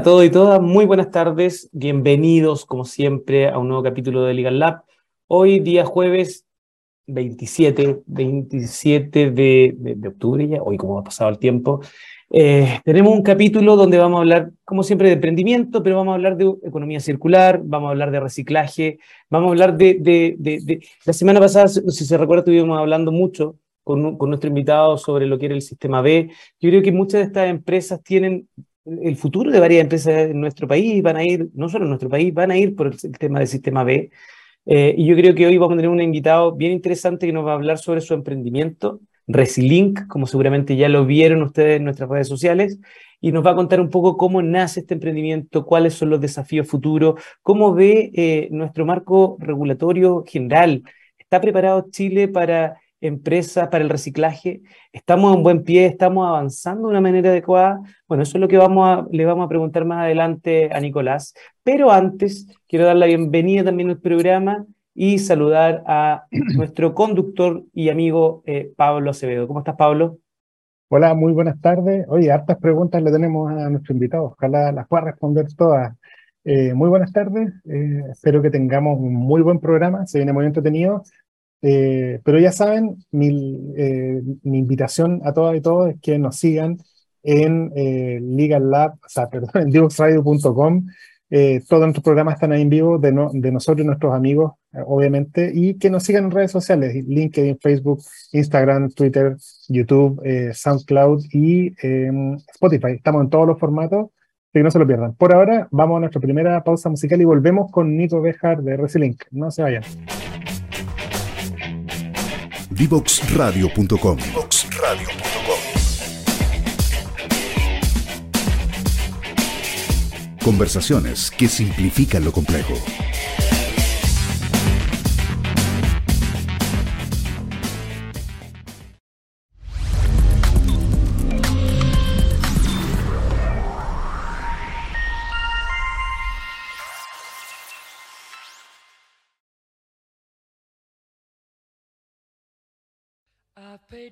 A todos y todas, muy buenas tardes, bienvenidos como siempre a un nuevo capítulo de Legal Lab. Hoy día jueves 27, 27 de, de, octubre ya, hoy como ha pasado el tiempo, eh, tenemos un capítulo donde vamos a hablar, como siempre, de emprendimiento, pero vamos a hablar de economía circular, vamos a hablar de reciclaje, vamos a hablar de... de, de la semana pasada, si se recuerda, estuvimos hablando mucho con, con nuestro invitado sobre lo que era el sistema B. Yo creo que muchas de estas empresas tienen el futuro de varias empresas en nuestro país van a ir, no solo en nuestro país, van a ir por el, tema del sistema B. Eh, y yo creo que hoy vamos a tener un invitado bien interesante que nos va a hablar sobre su emprendimiento, Resilink, como seguramente ya lo vieron ustedes en nuestras redes sociales, y nos va a contar un poco cómo nace este emprendimiento, cuáles son los desafíos futuros, cómo ve eh, nuestro marco regulatorio general. ¿Está preparado Chile para empresas para el reciclaje? ¿Estamos en buen pie? ¿Estamos avanzando de una manera adecuada? Bueno, eso es lo que vamos a, le vamos a preguntar más adelante a Nicolás. Pero antes, quiero dar la bienvenida también al programa y saludar a nuestro conductor y amigo eh, Pablo Acevedo. ¿Cómo estás, Pablo? Hola, muy buenas tardes. Oye, hartas preguntas le tenemos a nuestro invitado. Ojalá las pueda responder todas. Eh, muy buenas tardes. Eh, espero que tengamos un muy buen programa. Se viene muy entretenido. Eh, pero ya saben, mi, eh, mi, invitación a todas y todos es que nos sigan en eh, Lab, o sea, perdón, en divoxradio.com. Eh, todos nuestros programas están ahí en vivo de, no, de nosotros y nuestros amigos, obviamente, y que nos sigan en redes sociales, LinkedIn, Facebook, Instagram, Twitter, YouTube, SoundCloud y em, Spotify. Estamos en todos los formatos, que no se lo pierdan. Por ahora, vamos a nuestra primera pausa musical y volvemos con Nico Bejar de Resilink. No se vayan. Divoxradio.com. Conversaciones que simplifican lo complejo.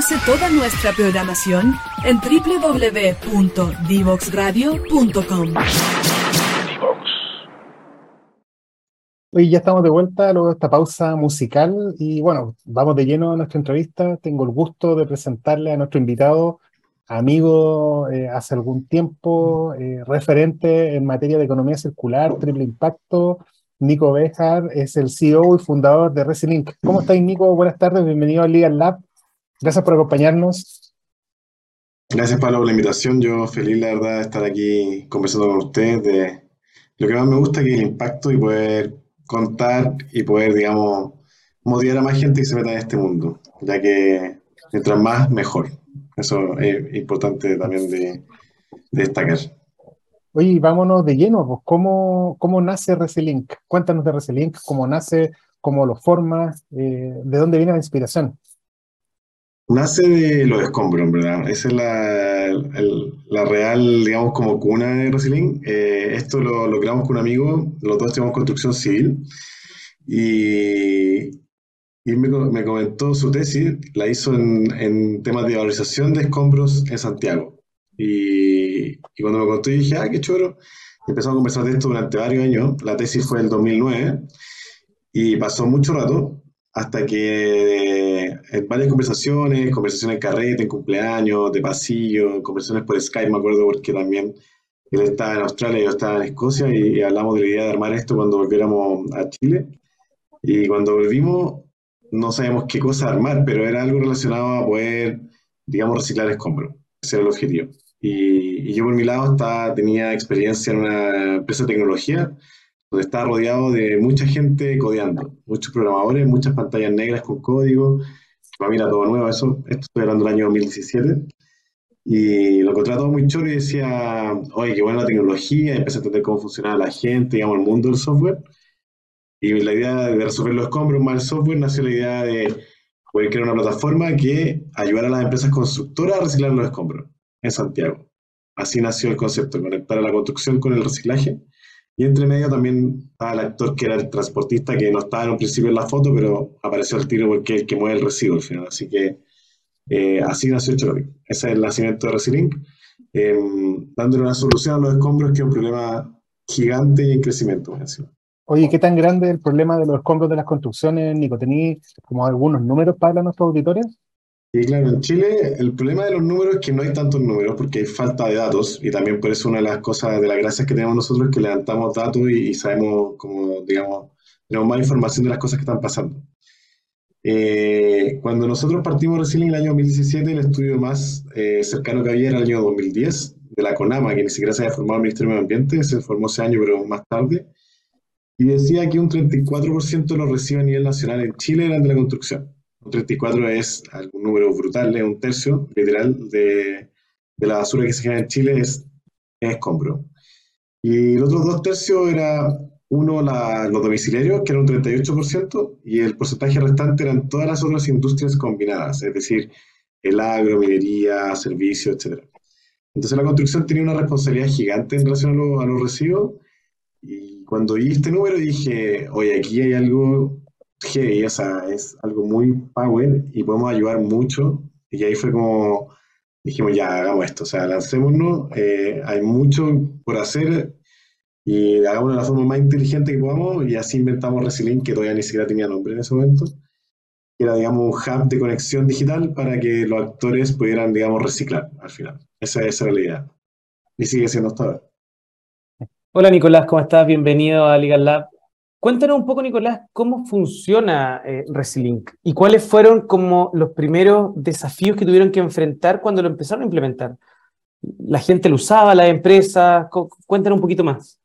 Toda nuestra programación en www.divoxradio.com. Hoy ya estamos de vuelta luego de esta pausa musical y bueno, vamos de lleno a nuestra entrevista. Tengo el gusto de presentarle a nuestro invitado, amigo eh, hace algún tiempo, eh, referente en materia de economía circular, triple impacto. Nico Bejar es el CEO y fundador de Resilink. ¿Cómo estáis, Nico? Buenas tardes, bienvenido al Legal Lab. Gracias por acompañarnos. Gracias, Pablo, por la invitación. Yo feliz, la verdad, de estar aquí conversando con ustedes de lo que más me gusta, que es el impacto y poder contar y poder, digamos, motivar a más gente que se meta en este mundo, ya que mientras más, mejor. Eso es importante también de, de destacar. Oye, vámonos de lleno, pues, ¿cómo, cómo nace Resilink? Cuéntanos de Resilink, cómo nace, cómo lo formas, eh, de dónde viene la inspiración. Nace de los escombros, verdad. Esa es la, el- la real, digamos, como cuna de Resilink. Eh, esto lo, lo creamos con un amigo, los dos tenemos construcción civil, y, y me, me comentó su tesis, la hizo en, en temas de valorización de escombros en Santiago. Y, y cuando me contó, dije, ah, qué choro. Empezamos a conversar de esto durante varios años. La tesis fue el 2009 y pasó mucho rato hasta que eh, en varias conversaciones, conversaciones en carrete, en cumpleaños, de pasillo, conversaciones por Skype, me acuerdo porque también él estaba en Australia y yo estaba en Escocia y, y hablamos de la idea de armar esto cuando volviéramos a Chile. Y cuando volvimos, no sabíamos qué cosa armar, pero era algo relacionado a poder, digamos, reciclar escombros. Ese era el objetivo. Y, y yo por mi lado estaba, tenía experiencia en una empresa de tecnología donde estaba rodeado de mucha gente codeando, muchos programadores, muchas pantallas negras con código. Para mí era todo nuevo eso. Esto estoy hablando del año 2017. Y lo encontraba muy chulo y decía, oye, qué buena la tecnología. Y empecé a entender cómo funcionaba la gente, digamos, el mundo del software. Y la idea de resolver los escombros el software nació la idea de poder crear una plataforma que ayudara a las empresas constructoras a reciclar los escombros en Santiago. Así nació el concepto, conectar a la construcción con el reciclaje. Y entre medio también estaba el actor que era el transportista, que no estaba en un principio en la foto, pero apareció al tiro porque es el que mueve el residuo al final. Así que eh, así nació Chorobic. Ese es el nacimiento de Resilink, eh, dándole una solución a los escombros, que es un problema gigante y en crecimiento. Oye, ¿qué tan grande es el problema de los escombros de las construcciones, Nico? ¿Tení como algunos números para nuestros auditores? Y claro, en Chile el problema de los números es que no hay tantos números porque hay falta de datos y también por eso una de las cosas, de las gracias que tenemos nosotros es que levantamos datos y, y sabemos, como digamos, tenemos más información de las cosas que están pasando. Eh, cuando nosotros partimos recién en el año 2017, el estudio más eh, cercano que había era el año 2010, de la CONAMA, que ni siquiera se había formado el Ministerio de Medio Ambiente, se formó ese año, pero más tarde, y decía que un 34% de los residuos a nivel nacional en Chile eran de la construcción. Un 34 es algún número brutal, es un tercio, literal, de, la basura que se genera en Chile es, es escombro. Y los otros dos tercios era uno, la- los domiciliarios, que era un 38%, y el porcentaje restante eran todas las otras industrias combinadas, es decir, el agro, minería, servicios, etc. Entonces la construcción tenía una responsabilidad gigante en relación a, lo- a los residuos, y cuando vi este número dije, oye, aquí hay algo heavy, o sea, es algo muy power y podemos ayudar mucho. Y ahí fue como, dijimos, ya, hagamos esto, o sea, lancémonos, eh, hay mucho por hacer y hagámoslo de la forma más inteligente que podamos y así inventamos Resilink, que todavía ni siquiera tenía nombre en ese momento, que era, digamos, un hub de conexión digital para que los actores pudieran, digamos, reciclar al final. Esa, esa era la idea. Y sigue siendo hasta ahora. Hola Nicolás, ¿cómo estás? Bienvenido a Legal Lab. Cuéntanos un poco, Nicolás, cómo funciona eh, Resilink y cuáles fueron como los primeros desafíos que tuvieron que enfrentar cuando lo empezaron a implementar. ¿La gente lo usaba, las empresas? Cu- Cuéntanos un poquito más.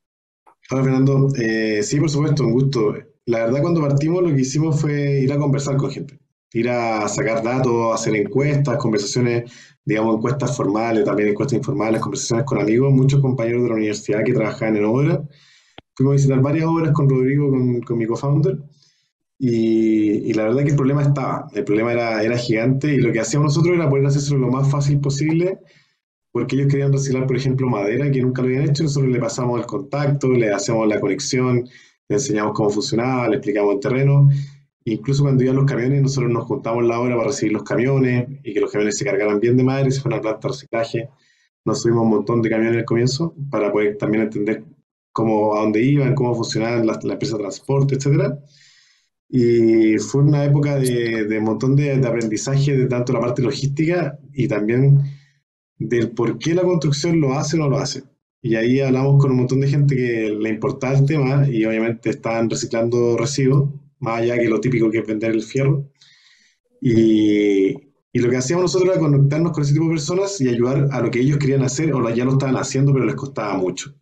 Hola Fernando, Eh, sí, por supuesto, un gusto. La verdad, cuando partimos, lo que hicimos fue ir a conversar con gente, ir a sacar datos, hacer encuestas, conversaciones, digamos, encuestas formales, también encuestas informales, conversaciones con amigos, muchos compañeros de la universidad que trabajaban en obra. Fuimos a visitar varias obras con Rodrigo, con, con mi co-founder, y, y la verdad que el problema estaba, el problema era, era gigante, y lo que hacíamos nosotros era poder hacerlo lo más fácil posible porque ellos querían reciclar, por ejemplo, madera, que nunca lo habían hecho, nosotros le pasamos el contacto, le hacemos la conexión, le enseñamos cómo funcionaba, le explicamos el terreno, Incluso cuando iban los camiones, nosotros nos juntamos la hora para recibir los camiones y que los camiones se cargaran bien de madre, se fueron a la planta de reciclaje. Nos subimos un montón de camiones al comienzo para poder también entender cómo, a dónde iban, cómo funcionaban las, las empresas de transporte, etcétera. Y fue una época de, de un montón de, de aprendizaje de tanto la parte logística y también del por qué la construcción lo hace o no lo hace. Y ahí hablamos con un montón de gente que le importaba el tema y obviamente estaban reciclando residuos, más allá que lo típico que es vender el fierro. Y, y lo que hacíamos nosotros era conectarnos con ese tipo de personas y ayudar a lo que ellos querían hacer o ya lo estaban haciendo, pero les costaba mucho.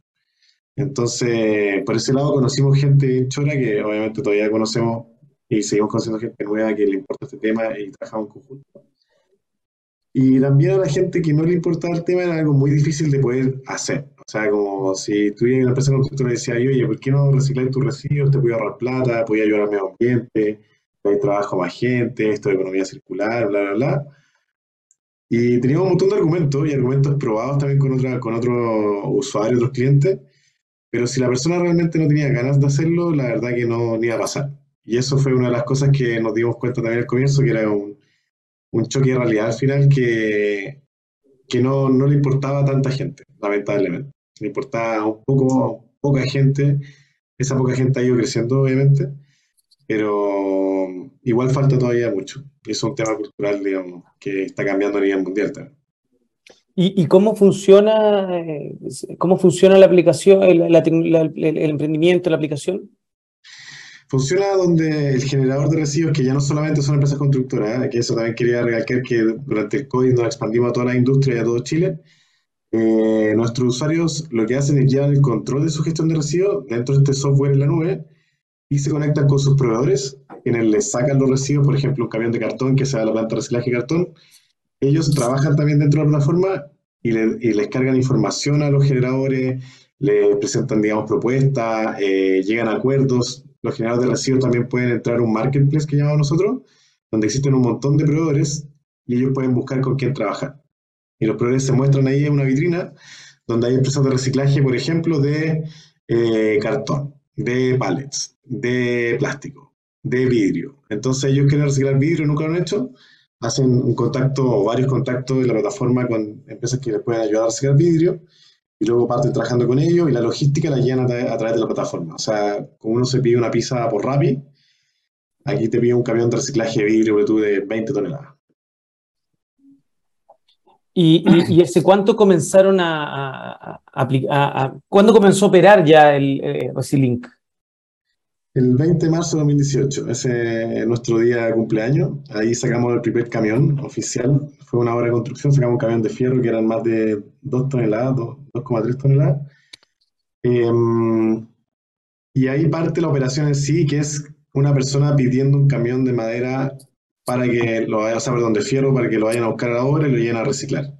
Entonces, por ese lado conocimos gente bien chora que obviamente todavía conocemos y seguimos conociendo gente nueva que le importa este tema y trabajamos en conjunto. Y también a la gente que no le importaba el tema era algo muy difícil de poder hacer. O sea, como si tuviera una empresa constructora y decía, oye, ¿por qué no reciclar tus residuos? Te puede ahorrar plata, puede ayudar al medio ambiente, hay trabajo a más gente, esto de economía circular, bla, bla, bla. Y teníamos un montón de argumentos y argumentos probados también con, otra, con otros usuarios, otros clientes, pero si la persona realmente no tenía ganas de hacerlo, la verdad que no ni iba a pasar. Y eso fue una de las cosas que nos dimos cuenta también al comienzo, que era un, un choque de realidad al final que, que no, no le importaba a tanta gente, lamentablemente. Le importaba un poco, poca gente, esa poca gente ha ido creciendo, obviamente, pero igual falta todavía mucho. Y es un tema cultural, digamos, que está cambiando a nivel mundial también. ¿Y, y cómo funciona, eh, cómo funciona la aplicación, el, la la- el- el emprendimiento, la aplicación? Funciona donde el generador de residuos, que ya no solamente son empresas constructoras, ¿eh? que eso también quería recalcar que durante el COVID nos expandimos a toda la industria y a todo Chile. Eh, nuestros usuarios lo que hacen es llevar el control de su gestión de residuos dentro de este software en la nube y se conectan con sus proveedores, quienes les sacan los residuos, por ejemplo, un camión de cartón que se va a la planta de reciclaje de cartón. Ellos trabajan también dentro de la plataforma y, le- y les cargan información a los generadores, le presentan, digamos, propuestas, eh, llegan a acuerdos. Los generadores de residuos también pueden entrar a un marketplace que llamamos nosotros, donde existen un montón de proveedores y ellos pueden buscar con quién trabajar. Y los proveedores se muestran ahí en una vitrina donde hay empresas de reciclaje, por ejemplo, de eh, cartón, de pallets, de plástico, de vidrio. Entonces ellos quieren reciclar vidrio, nunca lo han hecho, hacen un contacto o varios contactos de la plataforma con empresas que les pueden ayudar a reciclar vidrio y luego parten trabajando con ellos y la logística la llevan a, tra- a través de la plataforma. O sea, como uno se pide una pizza por Rappi, aquí te pide un camión de reciclaje de vidrio tú de 20 toneladas. ¿Y, y, hace cuánto comenzaron a, a- a- ¿cuándo comenzó a operar ya el eh, Resilink? El 20 de marzo de 2018, ese es nuestro día de cumpleaños. Ahí sacamos el primer camión oficial. Fue una obra de construcción, sacamos un camión de fierro que eran más de 2 toneladas, 2 2,3 toneladas. Em, y ahí parte la operación en sí, que es una persona pidiendo un camión de madera para que lo vayan, o sea, perdón, de fierro, para que lo vayan a buscar a la obra y lo lleven a reciclar.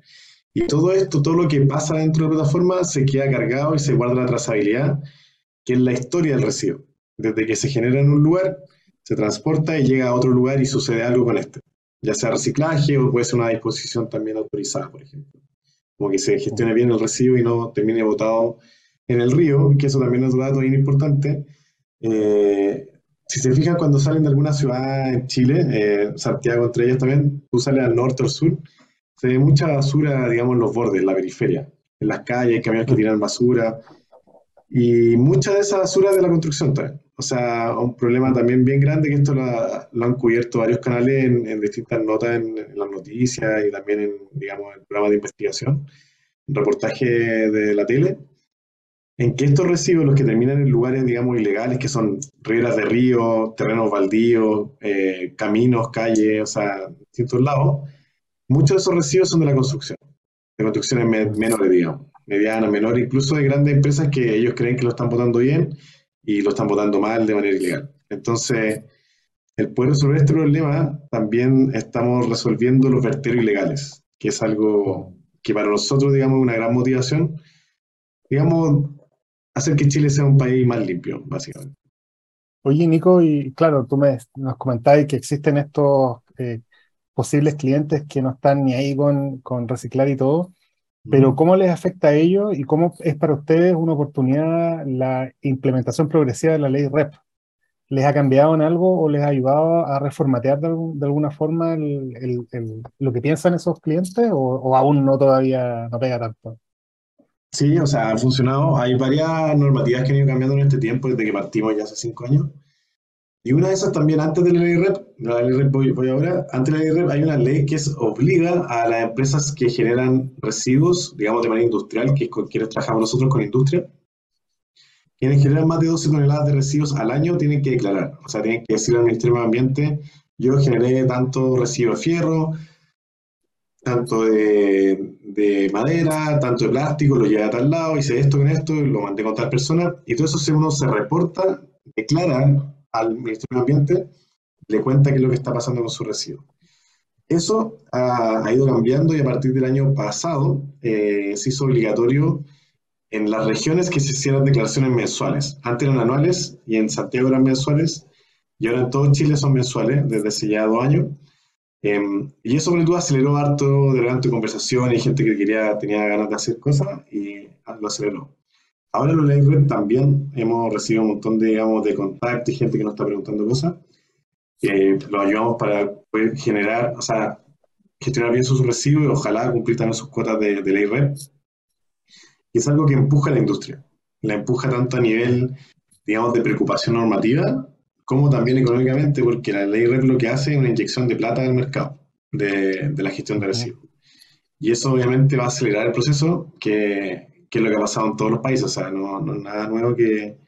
Y todo esto, todo lo que pasa dentro de la plataforma, se queda cargado y se guarda la trazabilidad, que es la historia del residuo. Desde que se genera en un lugar, se transporta y llega a otro lugar y sucede algo con este. Ya sea reciclaje o puede ser una disposición también autorizada, por ejemplo. Como que se gestione bien el residuo y no termine botado en el río, que eso también es un dato bien importante. Eh, si se fijan cuando salen de alguna ciudad en Chile, eh, Santiago entre ellas también, tú sales al norte o al sur, se ve mucha basura, digamos, en los bordes, en la periferia. En las calles, hay camiones que tiran basura. Y mucha de esa basura es de la construcción también. O sea, un problema también bien grande que esto lo, lo han cubierto varios canales en, en distintas notas en, en las noticias y también en, digamos, en programas de investigación, reportaje de la tele, en que estos residuos, los que terminan en lugares, digamos, ilegales, que son riberas de ríos, terrenos baldíos, eh, caminos, calles, o sea, distintos lados, muchos de esos residuos son de la construcción, de construcciones me- menores, digamos, medianas, menores, incluso de grandes empresas que ellos creen que lo están votando bien y lo están votando mal de manera ilegal. Entonces, el poder resolver este problema, también estamos resolviendo los verteros ilegales, que es algo que para nosotros, digamos, es una gran motivación, digamos, hacer que Chile sea un país más limpio, básicamente. Oye, Nico, y claro, tú me, nos comentabas que existen estos eh, posibles clientes que no están ni ahí con, con reciclar y todo, pero ¿cómo les afecta a ellos y cómo es para ustedes una oportunidad la implementación progresiva de la ley REP? ¿les ha cambiado en algo o les ha ayudado a reformatear de, alguna forma el- el- el- lo que piensan esos clientes o, o aún no todavía no pega tanto? Sí, o sea, ha funcionado. Hay varias normativas que han ido cambiando en este tiempo, desde que partimos ya hace cinco años. Y una de esas también, antes de la ley REP, la ley REP voy, voy ahora, antes de la ley REP hay una ley que es, obliga a las empresas que generan residuos, digamos de manera industrial, que es con quienes trabajamos nosotros con industria, quienes generan más de 12 toneladas de residuos al año tienen que declarar. O sea, tienen que decir al Ministerio de Ambiente, yo generé tanto residuo de fierro, tanto de, de madera, tanto de plástico, lo llevé a tal lado, hice esto con esto, lo mandé con tal persona, y todo eso se- uno se reporta, declara al Ministerio de Ambiente, le cuenta qué es lo que está pasando con su residuo. Eso ha, ha ido cambiando y a partir del año pasado eh, se hizo obligatorio en las regiones que se hicieran declaraciones mensuales. Antes eran anuales y en Santiago eran mensuales, y ahora en todo Chile son mensuales desde hace ya dos años. Em, y eso, por tú, aceleró harto de repente conversación y gente que quería, tenía ganas de hacer cosas y lo aceleró. Ahora en ley red también hemos recibido un montón de, digamos, de contactos y gente que nos está preguntando cosas. que lo ayudamos para poder generar, o sea, gestionar bien sus residuos y ojalá cumplir también sus cuotas de, de ley red. Y es algo que empuja a la industria. La empuja tanto a nivel, digamos, de preocupación normativa, como también económicamente, porque la ley REP lo que hace es una inyección de plata al mercado de, de la gestión de residuos. Y eso obviamente va a acelerar el proceso, que, que es lo que ha pasado en todos los países. O sea, no, no nada nuevo que...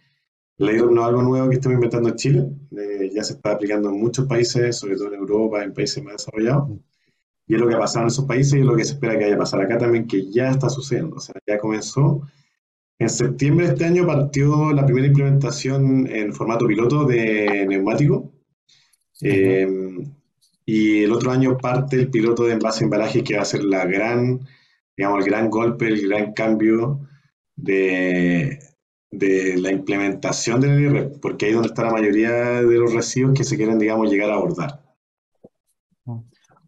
Ley no algo nuevo que estemos inventando en Chile, eh, ya se está aplicando en muchos países, sobre todo en Europa, en países más desarrollados. Y es lo que ha pasado en esos países y es lo que se espera que vaya a pasar acá también, que ya está sucediendo. O sea, ya comenzó. En septiembre de este año partió la primera implementación en formato piloto de neumático. Eh, y el otro año parte el piloto de envase embalaje que va a ser la gran, digamos, el gran golpe, el gran cambio de, de la implementación del IRP, porque ahí es donde está la mayoría de los residuos que se quieren, digamos, llegar a abordar.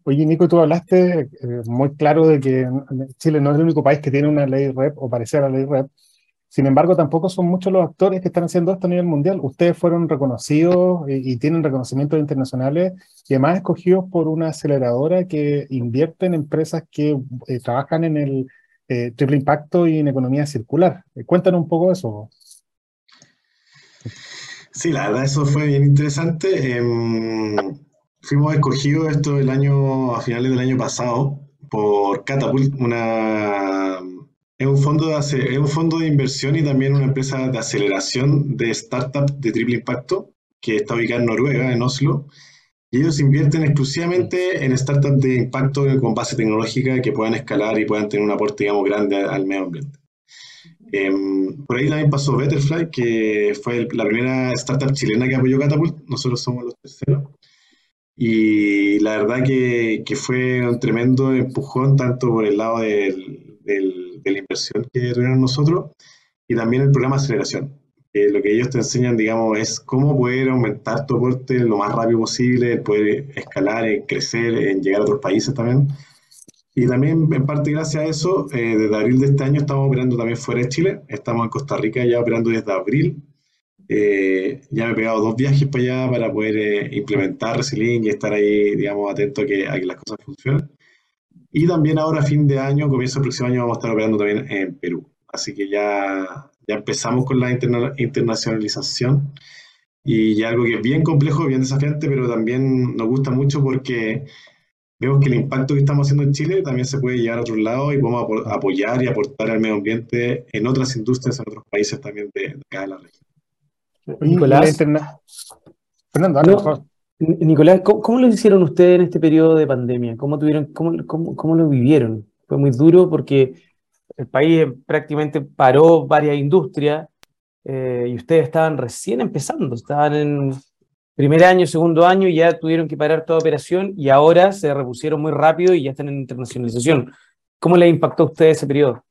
Oye, Nico, tú hablaste eh, muy claro de que Chile no es el único país que tiene una ley REP o parecer a la ley REP. Sin embargo, tampoco son muchos los actores que están haciendo esto a nivel mundial. Ustedes fueron reconocidos y, tienen reconocimientos internacionales y además escogidos por una aceleradora que invierte en empresas que eh, trabajan en el eh, triple impacto y en economía circular. Eh, cuéntanos un poco de eso. Sí, la verdad eso fue bien interesante. Em, fuimos escogidos esto el año, a finales del año pasado por Catapult, una, es un fondo de, es un fondo de inversión y también una empresa de aceleración de startups de triple impacto que está ubicada en Noruega, en Oslo. Y ellos invierten exclusivamente en startups de impacto con base tecnológica que puedan escalar y puedan tener un aporte, digamos, grande al, medio ambiente. Em, por ahí también pasó Betterfly, que fue el- la primera startup chilena que apoyó Catapult. Nosotros somos los terceros. Y la verdad que, que fue un tremendo empujón, tanto por el lado del- del- de la inversión que tuvieron nosotros y también el programa de aceleración. que lo que ellos te enseñan, digamos, es cómo poder aumentar tu aporte lo más rápido posible, poder escalar, en crecer, en llegar a otros países también. Y también, en parte, gracias a eso, eh, desde abril de este año estamos operando también fuera de Chile. Estamos en Costa Rica ya operando desde abril. Eh, ya me he pegado dos viajes para allá para poder eh, implementar Resilink y estar ahí, digamos, atento a que, a que las cosas funcionen. Y también ahora, a fin de año, comienzo del próximo año, vamos a estar operando también en Perú. Así que ya, ya empezamos con la interna- internacionalización y ya algo que es bien complejo, bien desafiante, pero también nos gusta mucho porque vemos que el impacto que estamos haciendo en Chile también se puede llevar a otros lados y podemos apo- apoyar y aportar al medio ambiente en otras industrias, en otros países también de, de acá de la región. Nicolás. Fernando, por favor. Nicolás, ¿cómo, cómo lo hicieron ustedes en este periodo de pandemia? ¿Cómo tuvieron, cómo, cómo, cómo lo vivieron? Fue muy duro porque el país eh, prácticamente paró varias industrias eh, y ustedes estaban recién empezando, estaban en primer año, segundo año y ya tuvieron que parar toda operación y ahora se repusieron muy rápido y ya están en internacionalización. ¿Cómo les impactó a ustedes ese periodo?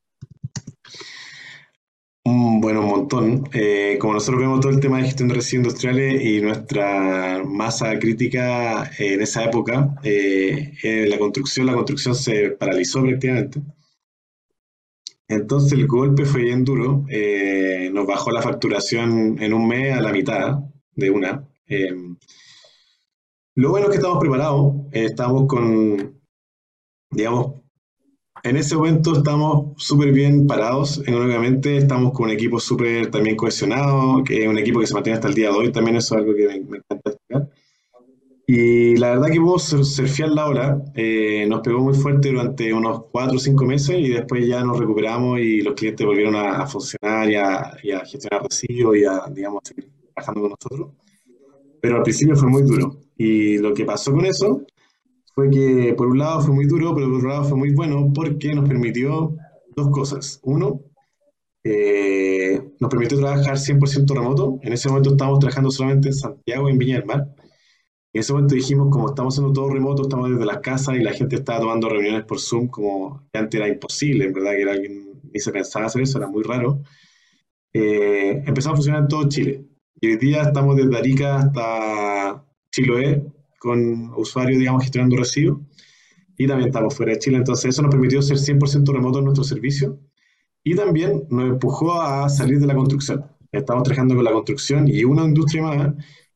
Bueno, un montón. Eh, como nosotros vemos todo el tema de gestión de residuos industriales y nuestra masa crítica eh, en esa época, eh, la construcción, la construcción se paralizó prácticamente. Entonces el golpe fue bien duro. nos bajó la facturación en un mes a la mitad de una. Lo bueno es que estamos preparados, estamos con, digamos, en ese momento estamos súper bien parados económicamente, estamos con un equipo súper también cohesionado, que es un equipo que se mantiene hasta el día de hoy, también eso es algo que me, me encanta destacar. Y la verdad que sur- surfear la ola, eh, nos pegó muy fuerte durante unos cuatro o cinco meses y después ya nos recuperamos y los clientes volvieron a, a funcionar y a, y a gestionar residuos y a, digamos, seguir trabajando con nosotros. Pero al principio fue muy duro. Y lo que pasó con eso fue que por un lado fue muy duro, pero por otro lado fue muy bueno porque nos permitió dos cosas. Uno, eh, nos permitió trabajar 100% remoto. En ese momento estábamos trabajando solamente en Santiago en Viña del Mar. En ese momento dijimos, como estamos haciendo todo remoto, estamos desde las casas y la gente estaba tomando reuniones por Zoom, como que antes era imposible, en verdad, que era alguien ni se pensaba hacer eso, era muy raro. Eh, empezamos a funcionar en todo Chile. Y hoy día estamos desde Arica hasta Chiloé, con usuarios, digamos, gestionando residuos. Y también estamos fuera de Chile, entonces eso nos permitió ser 100% remoto en nuestro servicio. Y también nos empujó a salir de la construcción. Estamos trabajando con la construcción y una industria más.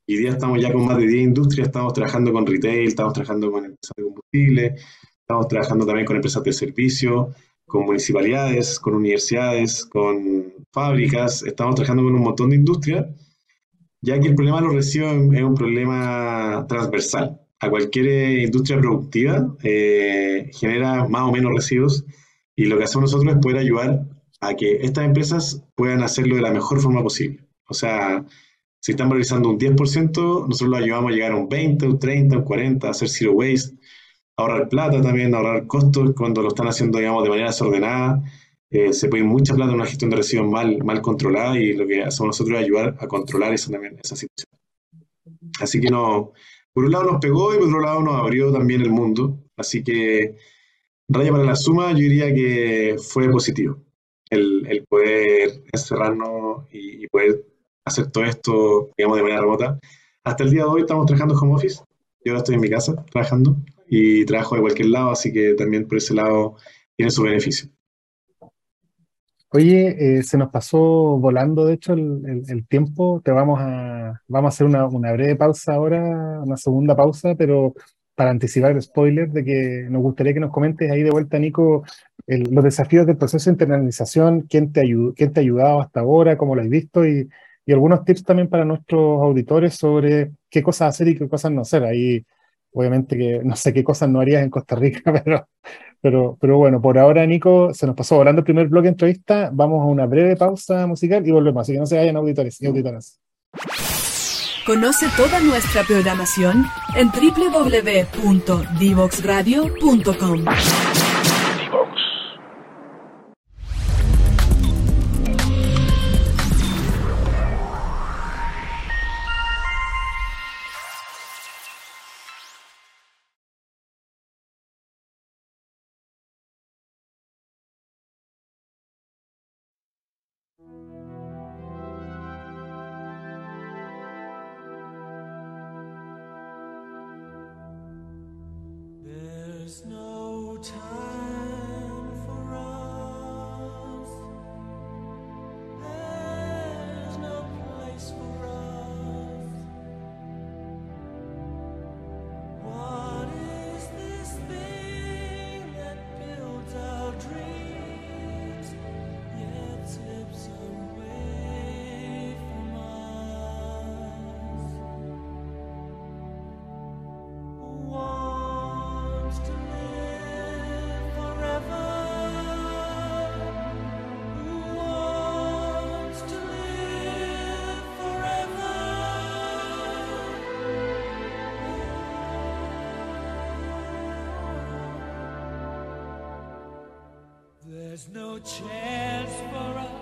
Y día estamos ya con más de 10 industrias, estamos trabajando con retail, estamos trabajando con empresas de combustible, estamos trabajando también con empresas de servicio, con municipalidades, con universidades, con fábricas, estamos trabajando con un montón de industrias, ya que el problema de los residuos es un problema transversal. A cualquier eh, industria productiva eh, genera más o menos residuos y lo que hacemos nosotros es poder ayudar a que estas empresas puedan hacerlo de la mejor forma posible. O sea, si están valorizando un 10%, nosotros lo ayudamos a llegar a un 20, un 30, un 40, a hacer zero waste, ahorrar plata también, ahorrar costos cuando lo están haciendo, digamos, de manera desordenada. Eh, se puede ir mucha plata en una gestión de residuos mal, mal controlada y lo que hacemos nosotros es ayudar a controlar esa, esa situación. Así que no, por un lado nos pegó y por otro lado nos abrió también el mundo. Así que, raya para la suma, yo diría que fue positivo el, el poder encerrarnos y, y poder hacer todo esto, digamos, de manera remota. Hasta el día de hoy estamos trabajando home office. Yo ahora estoy en mi casa trabajando y trabajo de cualquier lado, así que también por ese lado tiene su beneficio. Oye, eh, se nos pasó volando, de hecho, el, tiempo. Te vamos a, vamos a hacer una, breve pausa ahora, una segunda pausa, pero para anticipar el spoiler de que nos gustaría que nos comentes ahí de vuelta, Nico, el- los desafíos del proceso de internalización, quién te quién te ha ayudado hasta ahora, cómo lo has visto y, y algunos tips también para nuestros auditores sobre qué cosas hacer y qué cosas no hacer. Ahí, obviamente que no sé qué cosas no harías en Costa Rica, pero pero, pero bueno, por ahora, Nico, se nos pasó volando el primer bloque de entrevista. Vamos a una breve pausa musical y volvemos. Así que no se vayan auditores y auditoras. Conoce toda nuestra programación en www.divoxradio.com. There's no chance for us.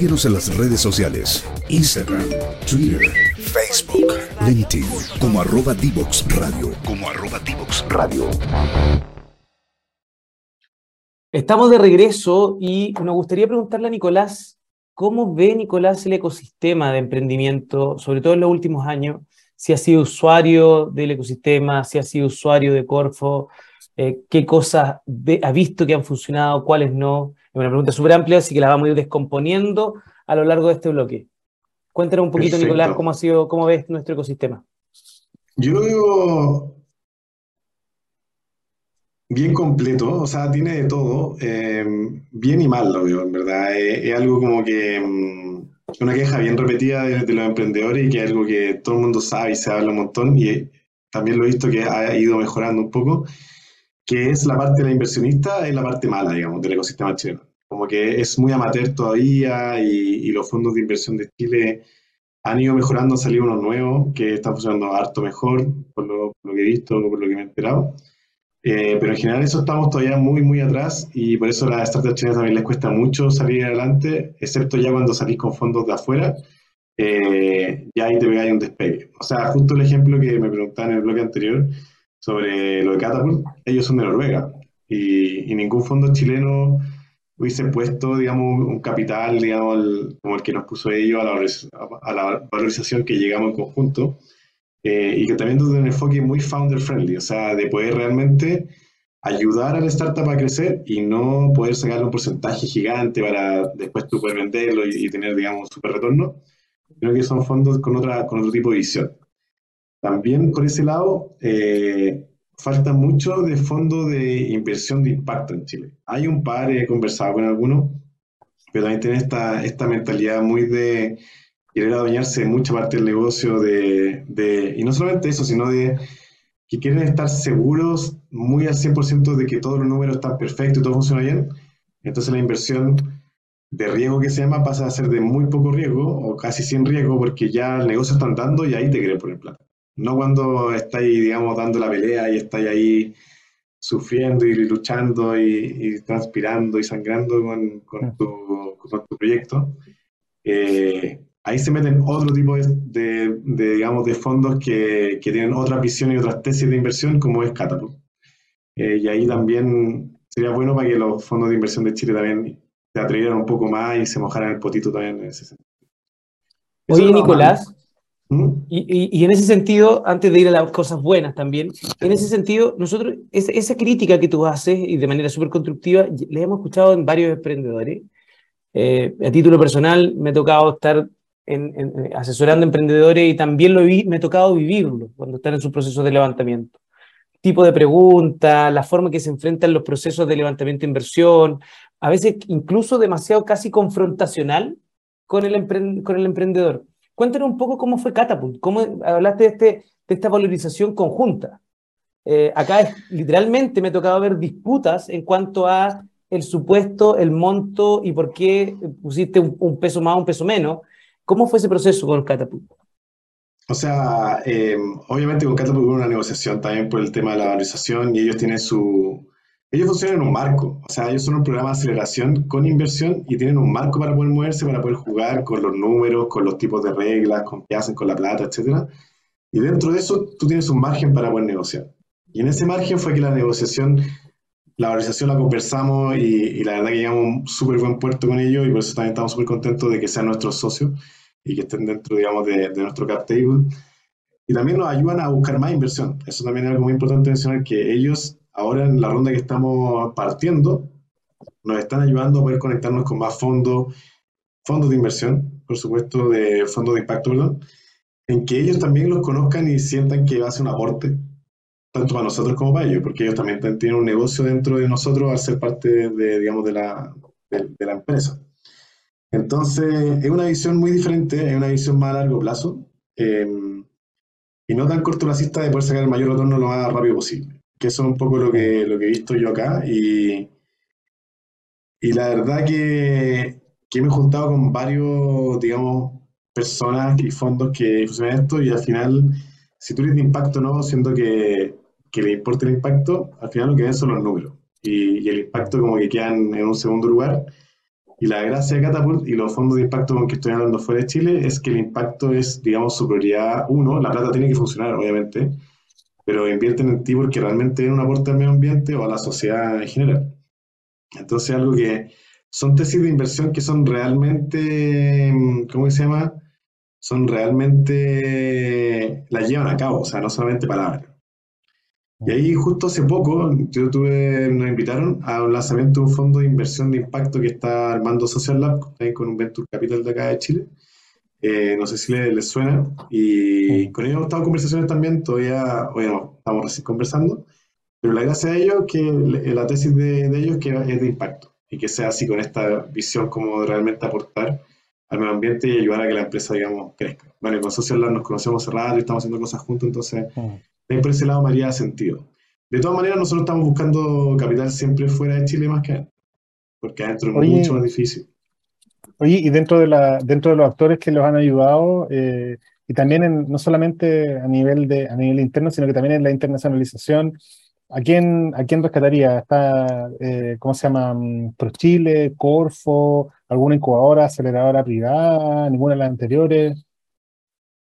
Síguenos en las redes sociales, Instagram, Twitter, Facebook, LinkedIn, como arroba Divox Radio, como arroba Divox Radio. Estamos de regreso y nos gustaría preguntarle a Nicolás, ¿cómo ve Nicolás el ecosistema de emprendimiento, sobre todo en los últimos años? Si ha sido usuario del ecosistema, si ha sido usuario de Corfo, eh, qué cosas ve- ha visto que han funcionado, cuáles no. Es una pregunta súper amplia, así que la vamos a ir descomponiendo a lo largo de este bloque. Cuéntanos un poquito, Perfecto. Nicolás, cómo ha sido, cómo ves nuestro ecosistema. Yo lo veo bien completo, o sea, tiene de todo, eh, bien y mal lo veo, en verdad. Es, es algo como que mm, una queja bien repetida de, de los emprendedores y que es algo que todo el mundo sabe y se habla un montón y también lo he visto que ha ido mejorando un poco, que es la parte de la inversionista, es la parte mala, digamos, del ecosistema chileno. Como que es muy amateur todavía y, y los fondos de inversión de Chile han ido mejorando, han salido unos nuevos que están funcionando harto mejor, por lo, por lo que he visto, por lo que me he enterado. Eh, pero en general eso estamos todavía muy, muy atrás y por eso a las startups chilenas también les cuesta mucho salir adelante, excepto ya cuando salís con fondos de afuera, eh, ya ahí te pegáis un despegue. O sea, justo el ejemplo que me preguntaban en el bloque anterior sobre lo de Catapult, ellos son de Noruega y, y ningún fondo chileno hubiese puesto, digamos, un capital, digamos, el- como el que nos puso ellos a la, a la valorización que llegamos en conjunto, eh, y que también desde un enfoque muy founder friendly, o sea, de poder realmente ayudar a la startup a crecer y no poder sacarle un porcentaje gigante para después tú poder venderlo y, y tener, digamos, un super retorno, sino que son fondos con, otra, con otro tipo de visión. También por ese lado, eh, falta mucho de fondos de inversión de impacto en Chile. Hay un par, he conversado con algunos, pero también tienen esta, esta mentalidad muy de querer adueñarse de mucha parte del negocio, de, de- y no solamente eso, sino de que quieren estar seguros muy al 100% de que todos los números están perfectos y todo funciona bien. Entonces la inversión de riesgo que se llama pasa a ser de muy poco riesgo o casi sin riesgo porque ya el negocio está andando y ahí te quieren poner plata. No cuando estáis, digamos, dando la pelea y estáis ahí sufriendo y luchando y, y transpirando y sangrando con, con tu, con tu proyecto. Eh, ahí se meten otro tipo de, de- de, digamos, de fondos que, que tienen otra visión y otras tesis de inversión, como es Catapult. Eh, y ahí también sería bueno para que los fondos de inversión de Chile también se atrevieran un poco más y se mojaran el potito también en ese sentido. Eso Oye, Nicolás. Y, y- y en ese sentido, antes de ir a las cosas buenas también, en ese sentido, nosotros, esa, esa crítica que tú haces y de manera súper constructiva, la hemos escuchado en varios emprendedores. Eh, a título personal, me ha tocado estar en- en- en- asesorando emprendedores y también lo vi, me ha tocado vivirlo cuando están en sus procesos de levantamiento. Tipo de pregunta, la forma que se enfrentan los procesos de levantamiento de inversión, a veces incluso demasiado casi confrontacional con el, con el emprendedor. Cuéntanos un poco cómo fue Catapult, cómo hablaste de, este, de esta valorización conjunta. Eh, acá literalmente me ha tocado ver disputas en cuanto a el supuesto, el monto y por qué pusiste un, un peso más, un peso menos. ¿Cómo fue ese proceso con Catapult? O sea, eh, obviamente con Catapult hubo una negociación también por el tema de la valorización y ellos tienen su... Ellos funcionan en un marco, o sea, ellos son un programa de aceleración con inversión y tienen un marco para poder moverse, para poder jugar con los números, con los tipos de reglas, con qué hacen con la plata, etcétera. Y dentro de eso tú tienes un margen para poder negociar. Y en ese margen fue que la negociación, la valorización la conversamos y, y la verdad que llegamos a un súper buen puerto con ellos y por eso también estamos súper contentos de que sean nuestros socios y que estén dentro, digamos, de, de nuestro cap table. Y también nos ayudan a buscar más inversión. Eso también es algo muy importante mencionar, que ellos, ahora en la ronda que estamos partiendo, nos están ayudando a poder conectarnos con más fondos, fondos de inversión, por supuesto, de fondos de impacto, perdón, en que ellos también los conozcan y sientan que ser un aporte, tanto para nosotros como para ellos, porque ellos también tienen un negocio dentro de nosotros al ser parte de, digamos, de la, de, de la empresa. Entonces, es una visión muy diferente, es una visión más a largo plazo eh, y no tan cortoplacista de poder sacar el mayor retorno lo más rápido posible. Que eso es un poco lo que, lo que he visto yo acá y, y la verdad que, que me he juntado con varios, digamos, personas y fondos que funcionan esto y al final, si tú eres de impacto no, siendo que, que le importa el impacto, al final lo que ven son los números y, y el impacto como que quedan en un segundo lugar Y la gracia de Catapult y los fondos de impacto con que estoy hablando fuera de Chile es que el impacto es, digamos, su prioridad uno. La plata tiene que funcionar, obviamente, pero invierten en ti porque realmente es un aporte al medio ambiente o a la sociedad en general. Entonces, algo que son tesis de inversión que son realmente, mm, ¿cómo se llama? Son realmente, las llevan a cabo, o sea, no solamente palabras. Y ahí justo hace poco, yo tuve, nos invitaron a un lanzamiento de un fondo de inversión de impacto que está armando Social Lab, con un Venture Capital de acá de Chile. Eh, no sé si les, les suena. Y con ellos hemos estado conversaciones también, todavía, bueno, estamos recién conversando. Pero la gracia de ellos es que le- la tesis de, de ellos es que es de impacto y que sea así con esta visión como de realmente aportar al medio ambiente y ayudar a que la empresa, digamos, crezca. Bueno, con Social Lab nos conocemos hace rato y estamos haciendo cosas juntos, entonces Ahí por ese lado me haría sentido. De todas maneras, nosotros estamos buscando capital siempre fuera de Chile más que adentro, porque adentro es Oye. mucho más difícil. Oye, y dentro de la, dentro de los actores que los han ayudado, eh, y también no solamente a nivel de, a nivel interno, sino que también en la internacionalización, ¿a quién, a quién rescataría? ¿Está, eh, cómo se llama? mm, ProChile, Corfo, alguna incubadora, aceleradora privada, ninguna de las anteriores?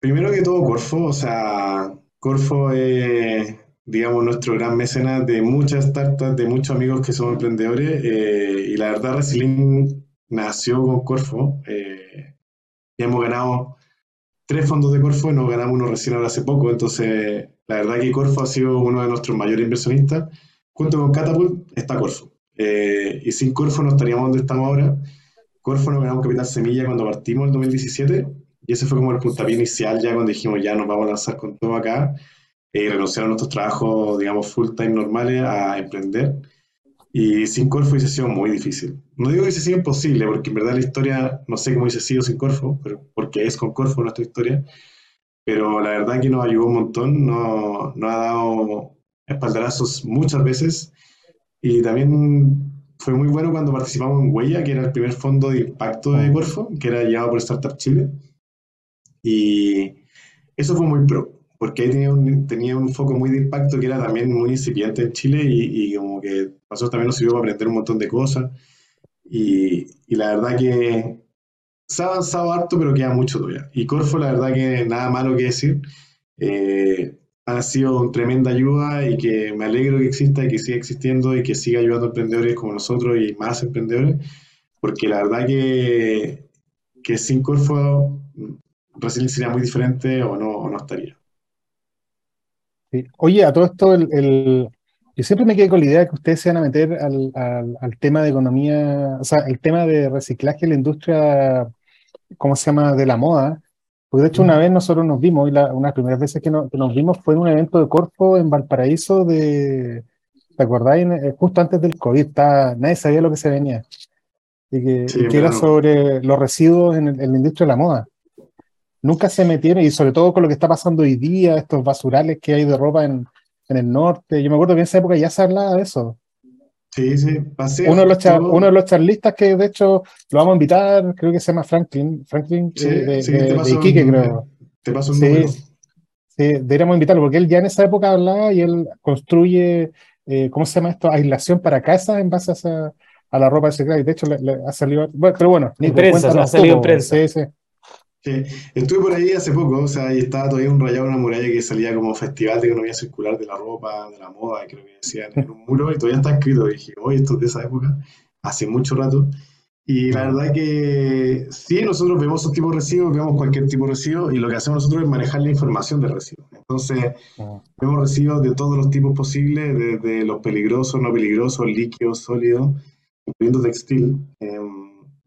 Primero que todo, Corfo, o sea, Corfo es, digamos, nuestro gran mecenas de muchas startups, de muchos amigos que son emprendedores, eh, y la verdad, Resilink nació con Corfo. eh, hemos ganado tres fondos de Corfo, nos ganamos uno recién ahora hace poco, entonces la verdad que Corfo ha sido uno de nuestros mayores inversionistas. Junto con Catapult está Corfo. Eh, y sin Corfo no estaríamos donde estamos ahora. Corfo nos ganamos Capital Semilla cuando partimos en 2017 y ese fue como el puntapié inicial ya cuando dijimos ya nos vamos a lanzar con todo acá eh, y renunciar a nuestros trabajos, digamos, full time normales a emprender. Y sin Corfo hubiese sido muy difícil. No digo que hubiese sido imposible, porque en verdad la historia, no sé cómo hubiese sido sin Corfo, pero porque es con Corfo nuestra historia, pero la verdad que nos ayudó un montón, nos, nos ha dado espaldarazos muchas veces y también fue muy bueno cuando participamos en Huella, que era el primer fondo de impacto de Corfo, que era llevado por Startup Chile. Y eso fue muy pro, porque ahí tenía un, tenía un foco muy de impacto que era también muy incipiente en Chile y, y como que nosotros también nos sirvió para aprender un montón de cosas. Y, y la verdad que se ha avanzado harto, pero queda mucho todavía. Y Corfo, la verdad que nada malo que decir. Eh, ha sido una tremenda ayuda y que me alegro que exista y que siga existiendo y que siga ayudando a emprendedores como nosotros y más emprendedores, porque la verdad que, que sin Corfo Brasil sería muy diferente o no, o no estaría. Sí. Oye, a todo esto, el, el- yo siempre me quedé con la idea de que ustedes se van a meter al, al- al tema de economía, o sea, el tema de reciclaje en la industria, ¿cómo se llama?, de la moda. Porque de hecho una vez nosotros nos vimos, y la, una de las primeras veces que, no- que nos vimos fue en un evento de Corfo en Valparaíso de, ¿te acordáis? Eh, Justo antes del COVID, estaba- nadie sabía lo que se venía. Y que, Sí, y que era sobre los residuos en, el- en la industria de la moda. Nunca se metieron, y sobre todo con lo que está pasando hoy día, estos basurales que hay de ropa en, en el norte. Yo me acuerdo que en esa época ya se hablaba de eso. Sí, sí, pasé. Uno de los, char- uno de los charlistas que de hecho lo vamos a invitar, creo que se llama Franklin, Franklin Sí, eh, de, sí, de- de Iquique, un- creo. Te paso un Sí. número. Sí, deberíamos invitarlo, porque él ya en esa época hablaba y él construye, eh, ¿cómo se llama esto? Aislación para casas en base a, esa- a la ropa reciclada. Y de hecho le, le ha salido, bueno, pero bueno, Nico, prensa, cuéntanos ha salido en prensa. Sí, sí. Sí, estuve por ahí hace poco, o sea, y estaba todavía un rayado en una muralla que salía como Festival de Economía Circular de la Ropa, de la Moda, creo que decían en un muro, y todavía está escrito. Y dije, oye, esto es de esa época, hace mucho rato. Y la verdad que sí, nosotros vemos esos tipos de residuos, vemos cualquier tipo de residuo, y lo que hacemos nosotros es manejar la información de residuos. Entonces, vemos residuos de todos los tipos posibles, desde los peligrosos, no peligrosos, líquidos, sólidos, incluyendo textil. em,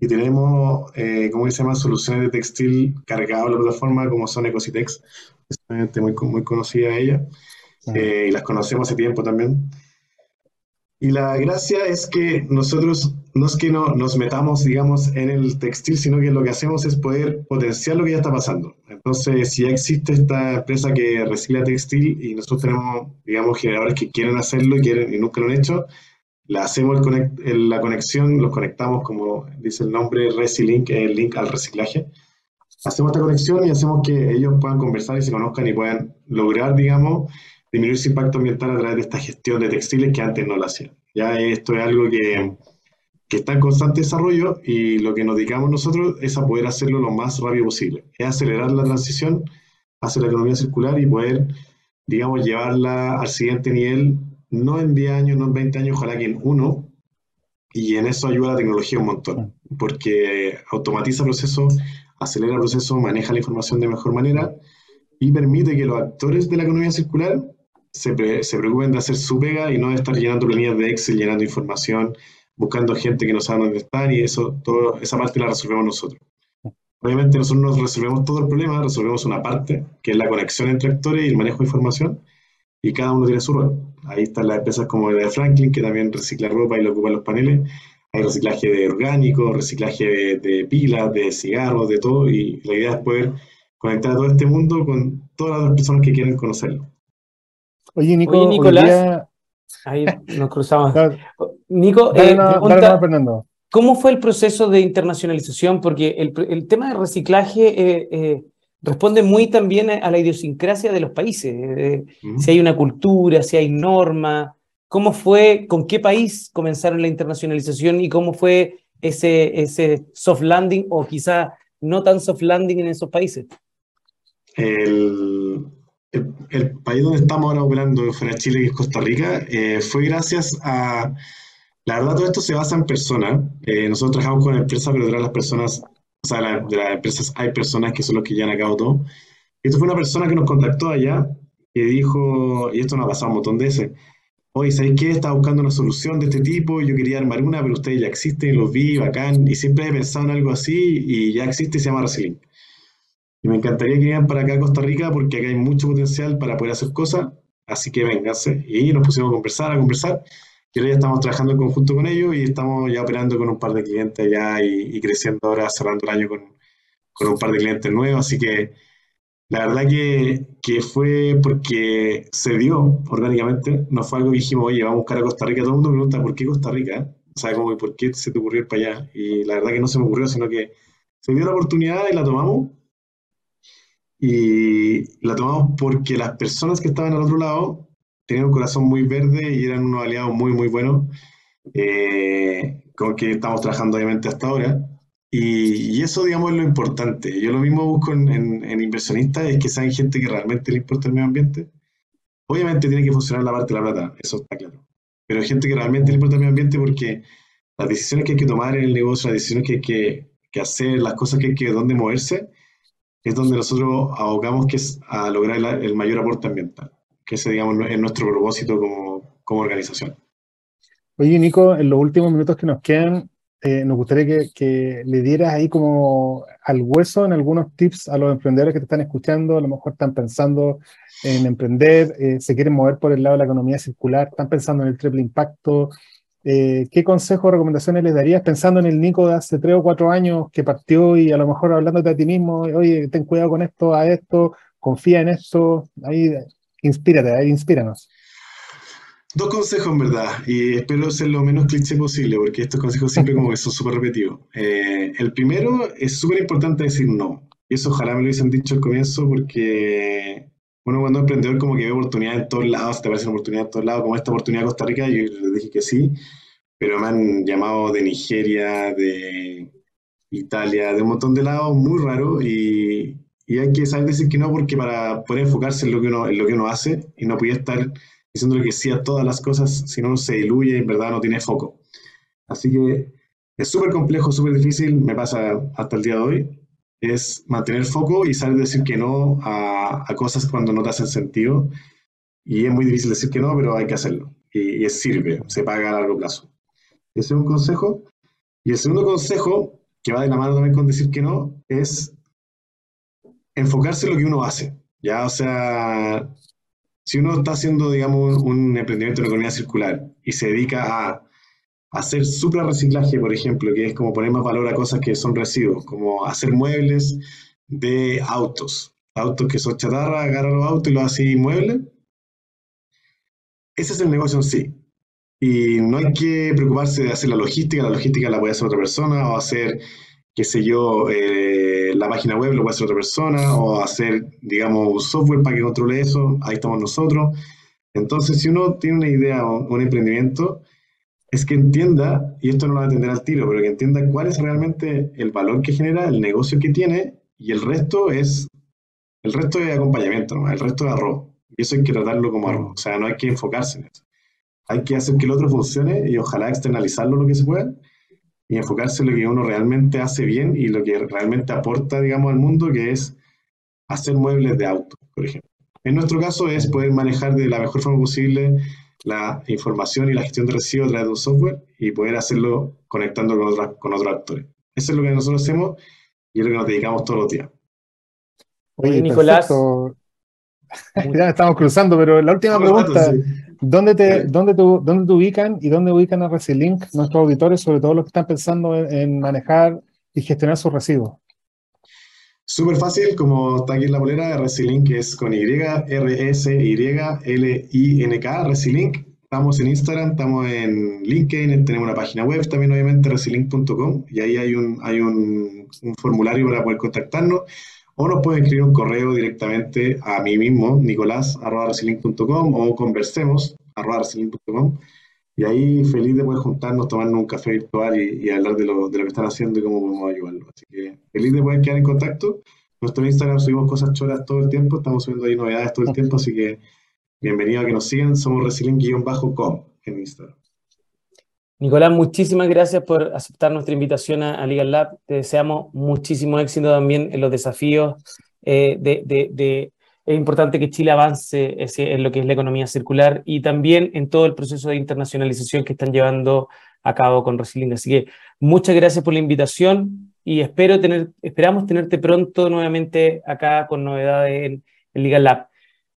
y tenemos, eh, ¿cómo se llama? Soluciones de textil cargadas a la plataforma, como son Ecositex, es una gente muy, muy conocida ella, eh, y las conocemos hace tiempo también. Y la gracia es que nosotros no es que no, nos metamos, digamos, en el textil, sino que lo que hacemos es poder potenciar lo que ya está pasando. Entonces, si ya existe esta empresa que recicla textil y nosotros tenemos, digamos, generadores que quieren hacerlo y, quieren, y nunca lo han hecho, le hacemos la conexión, los conectamos, como dice el nombre, Resilink, el link al reciclaje. Hacemos esta conexión y hacemos que ellos puedan conversar y se conozcan y puedan lograr, digamos, disminuir su impacto ambiental a través de esta gestión de textiles que antes no lo hacían. Ya esto es algo que, que está en constante desarrollo y lo que nos dedicamos nosotros es a poder hacerlo lo más rápido posible. Es acelerar la transición hacia la economía circular y poder, digamos, llevarla al siguiente nivel, no en 10 años, no en 20 años, ojalá que en uno, y en eso ayuda la tecnología un montón, porque automatiza procesos, acelera el proceso, maneja la información de mejor manera y permite que los actores de la economía circular se, pre- se preocupen de hacer su pega y no de estar llenando planillas de Excel, llenando información, buscando gente que no sabe dónde están y eso, todo, esa parte la resolvemos nosotros. Obviamente nosotros no resolvemos todo el problema, resolvemos una parte, que es la conexión entre actores y el manejo de información, y cada uno tiene su rol. Ahí están las empresas como la de Franklin, que también recicla ropa y lo ocupa en los paneles. Hay reciclaje de orgánicos, reciclaje de, de pilas, de cigarros, de todo, y la idea es poder conectar a todo este mundo con todas las personas que quieren conocerlo. Oye, Nico, Oye, Nicolás. día- Ahí nos cruzamos. Nico, eh, no- pregunta, dale no, Fernando. ¿cómo fue el proceso de internacionalización? Porque el, el tema de reciclaje eh, eh, responde muy también a, la idiosincrasia de los países. eh, si hay una cultura, si hay norma. ¿Cómo fue, con qué país comenzaron la internacionalización y cómo fue ese, ese soft landing o quizá no tan soft landing en esos países? El, el- el país donde estamos ahora operando fuera de Chile, que es Costa Rica, eh, fue gracias a... La verdad, todo esto se basa en personas. Eh, nosotros trabajamos con empresas, pero detrás de las personas, o sea, de las empresas hay personas que son los que llevan a cabo todo. Y esto fue una persona que nos contactó allá, que dijo, y esto nos ha pasado un montón de veces, oye, ¿sabéis qué? Estaba buscando una solución de este tipo, yo quería armar una, pero ustedes ya existen, los vi, bacán, y siempre he pensado en algo así, y ya existe y se llama Resilink. Y me encantaría que vinieran para acá a Costa Rica porque acá hay mucho potencial para poder hacer cosas. Así que vénganse. Y nos pusimos a conversar, a conversar. Ahora ya estamos trabajando en conjunto con ellos y estamos ya operando con un par de clientes allá y, y creciendo ahora, cerrando el año con, con un par de clientes nuevos. Así que la verdad que, que fue porque se dio orgánicamente. No fue algo que dijimos, oye, vamos a buscar a Costa Rica. Todo el mundo me pregunta, ¿por qué Costa Rica? O sea, como, ¿por qué se te ocurrió ir para allá? Y la verdad que no se me ocurrió, sino que se dio la oportunidad y la tomamos. Y la tomamos porque las personas que estaban al otro lado tenían un corazón muy verde y eran unos aliados muy, muy buenos, eh, con que estamos trabajando obviamente hasta ahora. Y, y eso, digamos, es lo importante. Yo lo mismo busco en, en- en inversionistas, es que sean gente que realmente le importa el medio ambiente. Obviamente tiene que funcionar la parte de la plata, eso está claro. Pero hay gente que realmente le importa el medio ambiente porque las decisiones que hay que tomar en el negocio, las decisiones que hay que, que hacer, las cosas que hay que, dónde moverse, es donde nosotros abogamos que es a lograr el mayor aporte ambiental, que ese, digamos, es nuestro propósito como, como organización. Oye, Nico, en los últimos minutos que nos quedan, eh, nos gustaría que, que le dieras ahí como al hueso en algunos tips a los emprendedores que te están escuchando, a lo mejor están pensando en emprender, eh, se quieren mover por el lado de la economía circular, están pensando en el triple impacto. Eh, ¿qué consejos o recomendaciones les darías pensando en el Nico de hace tres o cuatro años que partió y a lo mejor hablándote a ti mismo, oye, ten cuidado con esto, a esto, confía en esto, ahí inspírate, ahí inspíranos. Dos consejos en verdad, y espero ser lo menos cliché posible, porque estos consejos siempre como que son súper repetidos. Eh, el primero es súper importante decir no, y eso ojalá me lo hubiesen dicho al comienzo, porque uno cuando es emprendedor como que ve oportunidades en todos lados, te aparecen oportunidades en todos lados, como esta oportunidad de Costa Rica, yo les dije que sí, pero me han llamado de Nigeria, de Italia, de un montón de lados, muy raro, y, y hay que saber decir que no, porque para poder enfocarse en lo que uno, en lo que uno hace, y no podía estar diciéndole que sí a todas las cosas, si no se diluye y en verdad no tiene foco. Así que es súper complejo, súper difícil, me pasa hasta el día de hoy, es mantener foco y saber decir que no a, a cosas cuando no te hacen sentido. Y es muy difícil decir que no, pero hay que hacerlo. Y, y sirve, se paga a largo plazo. Ese es un consejo. Y el segundo consejo, que va de la mano también con decir que no, es enfocarse en lo que uno hace. Ya, o sea, si uno está haciendo, digamos, un, emprendimiento en economía circular y se dedica a hacer supra reciclaje, por ejemplo, que es como poner más valor a cosas que son residuos, como hacer muebles de autos, autos que son chatarra, agarra los autos y los hace muebles. Ese es el negocio en sí. Y no hay que preocuparse de hacer la logística, la logística la puede hacer otra persona, o hacer, qué sé yo, eh, la página web lo puede hacer otra persona, o hacer, digamos, un software para que controle eso, ahí estamos nosotros. Entonces, si uno tiene una idea o un emprendimiento, es que entienda, y esto no lo va a entender al tiro, pero que entienda cuál es realmente el valor que genera, el negocio que tiene, y el resto es, el resto es acompañamiento, el resto es arroz. Y eso hay que tratarlo como arroz, o sea, no hay que enfocarse en eso. Hay que hacer que el otro funcione y ojalá externalizarlo lo que se pueda y enfocarse en lo que uno realmente hace bien y lo que realmente aporta, digamos, al mundo, que es hacer muebles de auto, por ejemplo. En nuestro caso es poder manejar de la mejor forma posible la información y la gestión de residuos a través de un software y poder hacerlo conectando con, otras, con otros actores. Eso es lo que nosotros hacemos y es lo que nos dedicamos todos los días. Oye, Nicolás. perfecto. Ya estamos cruzando, pero la última pregunta, Sí. ¿Dónde te, Sí. dónde, tu- dónde te ubican y dónde ubican a Resilink nuestros auditores, sobre todo los que están pensando en, en manejar y gestionar sus residuos? Súper fácil, como está aquí en la bolera, Resilink es con Y, R-S-Y-L-I-N-K, Resilink. Estamos en Instagram, estamos en LinkedIn, tenemos una página web también, obviamente, resilink.com, y ahí hay un, hay un, un formulario para poder contactarnos, o nos pueden escribir un correo directamente a mí mismo, nicolás.resilink.com, o conversemos, arroba resilink.com, y ahí feliz de poder juntarnos, tomarnos un café virtual y, y hablar de lo, de lo que están haciendo y cómo podemos ayudarlos. Así que feliz de poder quedar en contacto. Nuestro Instagram subimos cosas choras todo el tiempo, estamos subiendo ahí novedades todo el tiempo, así que bienvenido a que nos sigan. Somos resilient-com en Instagram. Nicolás, muchísimas gracias por aceptar nuestra invitación a, a Legal Lab. Te deseamos muchísimo éxito también en los desafíos eh, es importante que Chile avance en lo que es la economía circular y también en todo el proceso de internacionalización que están llevando a cabo con Resilient. Así que muchas gracias por la invitación y espero esperamos tenerte pronto nuevamente acá con novedades en, en Legal Lab.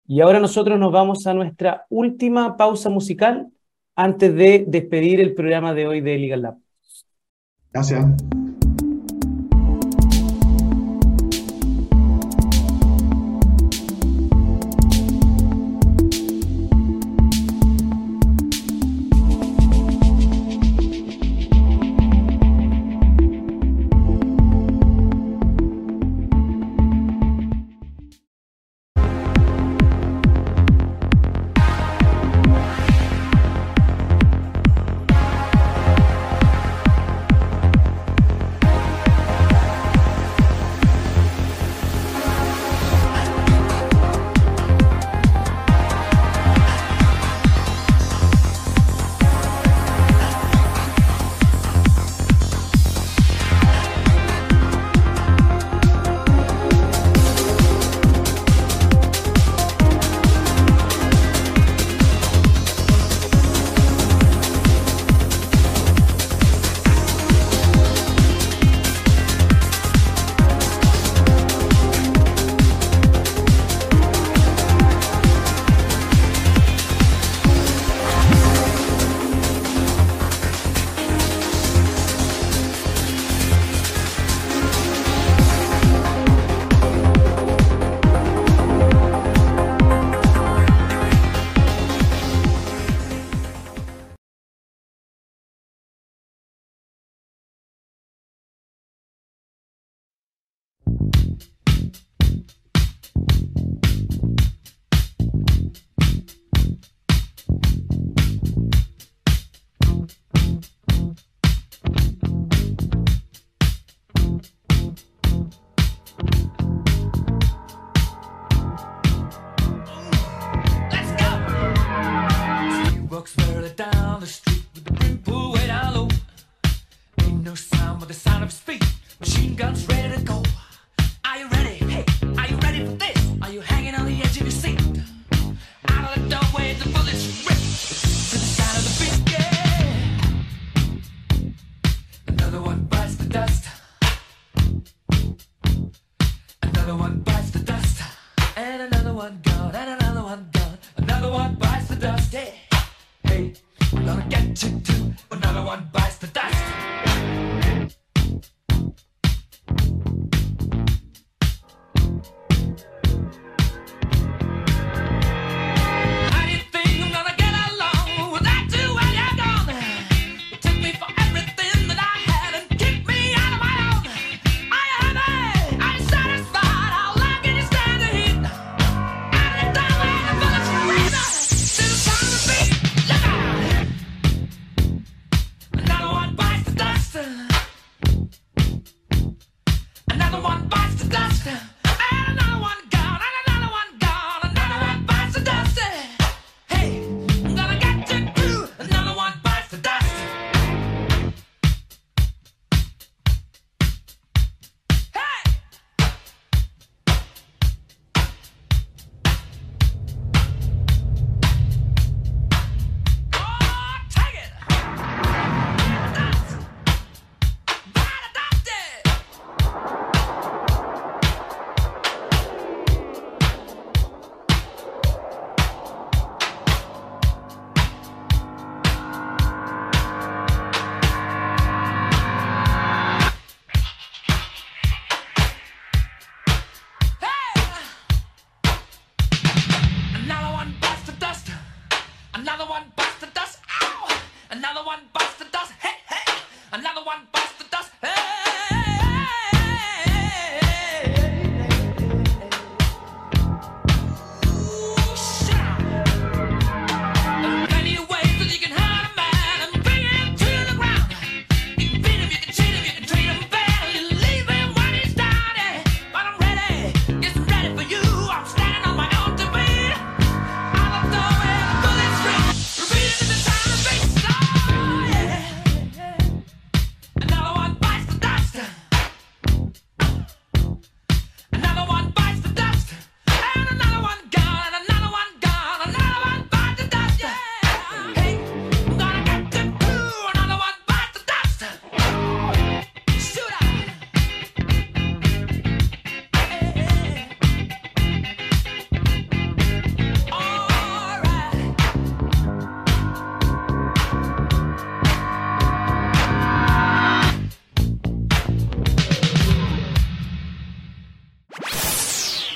Y ahora nosotros nos vamos a nuestra última pausa musical antes de despedir el programa de hoy de Legal Lab. Gracias.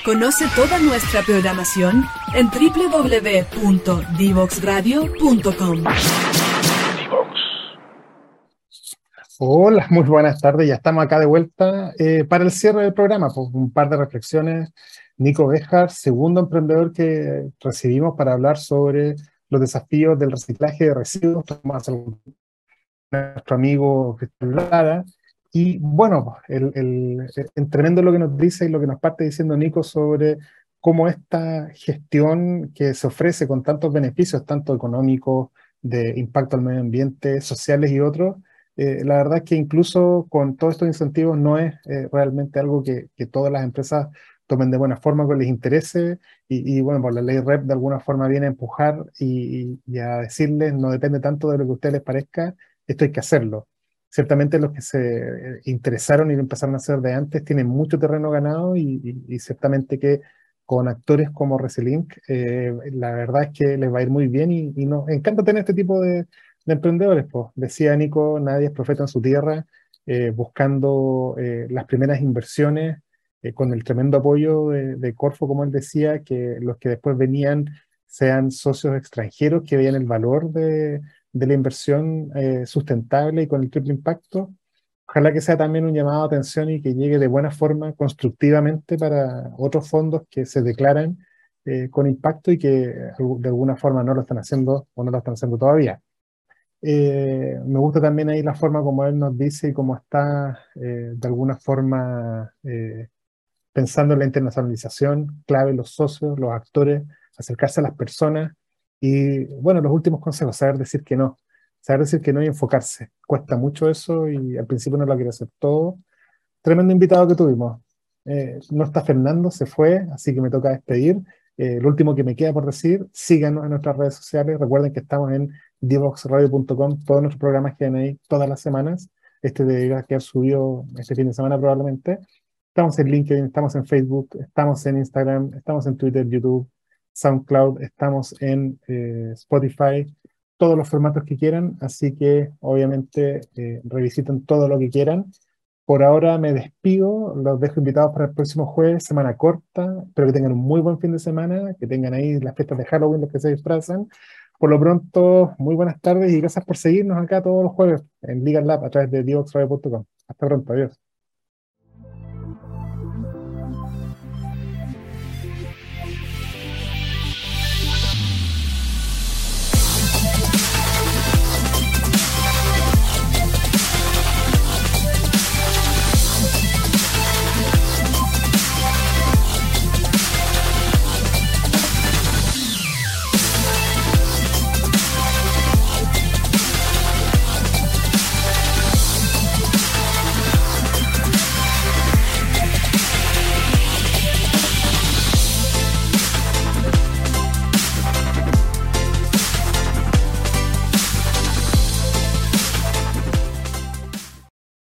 Conoce toda nuestra programación en www.divoxradio.com. Hola, muy buenas tardes. Ya estamos acá de vuelta eh, para el cierre del programa. Pues, un par de reflexiones. Nico Bejar, segundo emprendedor que recibimos para hablar sobre los desafíos del reciclaje de residuos. Nuestro amigo Cristóbal Lara. Y bueno, el, el, el tremendo lo que nos dice y lo que nos parte diciendo Nico sobre cómo esta gestión que se ofrece con tantos beneficios, tanto económicos, de impacto al medio ambiente, sociales y otros, eh, la verdad es que incluso con todos estos incentivos no es eh, realmente algo que, todas las empresas tomen de buena forma, que les interese, y, bueno, por la ley REP de alguna forma viene a empujar y, y, a decirles, no depende tanto de lo que a ustedes les parezca, esto hay que hacerlo. Ciertamente los que se interesaron y lo empezaron a hacer de antes tienen mucho terreno ganado y, ciertamente que con actores como Resilink, eh, la verdad es que les va a ir muy bien y, y nos encanta tener este tipo de, de emprendedores. Pues. Decía Nico, nadie es profeta en su tierra, eh, buscando eh, las primeras inversiones eh, con el tremendo apoyo de, de, Corfo, como él decía, que los que después venían sean socios extranjeros que vean el valor de, de la inversión eh, sustentable y con el triple impacto. Ojalá que sea también un llamado de atención y que llegue de buena forma, constructivamente, para otros fondos que se declaran eh, con impacto y que de alguna forma no lo están haciendo o no lo están haciendo todavía. Eh, me gusta también ahí la forma como él nos dice y cómo está de alguna forma pensando en la internacionalización, clave los socios, los actores, acercarse a las personas y bueno, los últimos consejos, saber decir que no, saber decir que no y enfocarse. Cuesta mucho eso y al principio no lo quiere hacer todo. Tremendo invitado que tuvimos. Eh, no está Fernando, se fue, así que me toca despedir. Eh, lo último que me queda por decir, síganos en nuestras redes sociales. Recuerden que estamos en divoxradio.com, todos nuestros programas quedan ahí todas las semanas. Este debería quedar subido este fin de semana probablemente. Estamos en LinkedIn, estamos en Facebook, estamos en Instagram, estamos en Twitter, YouTube, SoundCloud, estamos en eh, Spotify, todos los formatos que quieran, así que obviamente eh, revisiten todo lo que quieran. Por ahora me despido, los dejo invitados para el próximo jueves, semana corta, espero que tengan un muy buen fin de semana, que tengan ahí las fiestas de Halloween, los que se disfrazan. Por lo pronto, muy buenas tardes y gracias por seguirnos acá todos los jueves en Legal Lab a través de divoxradio.com. Hasta pronto, adiós.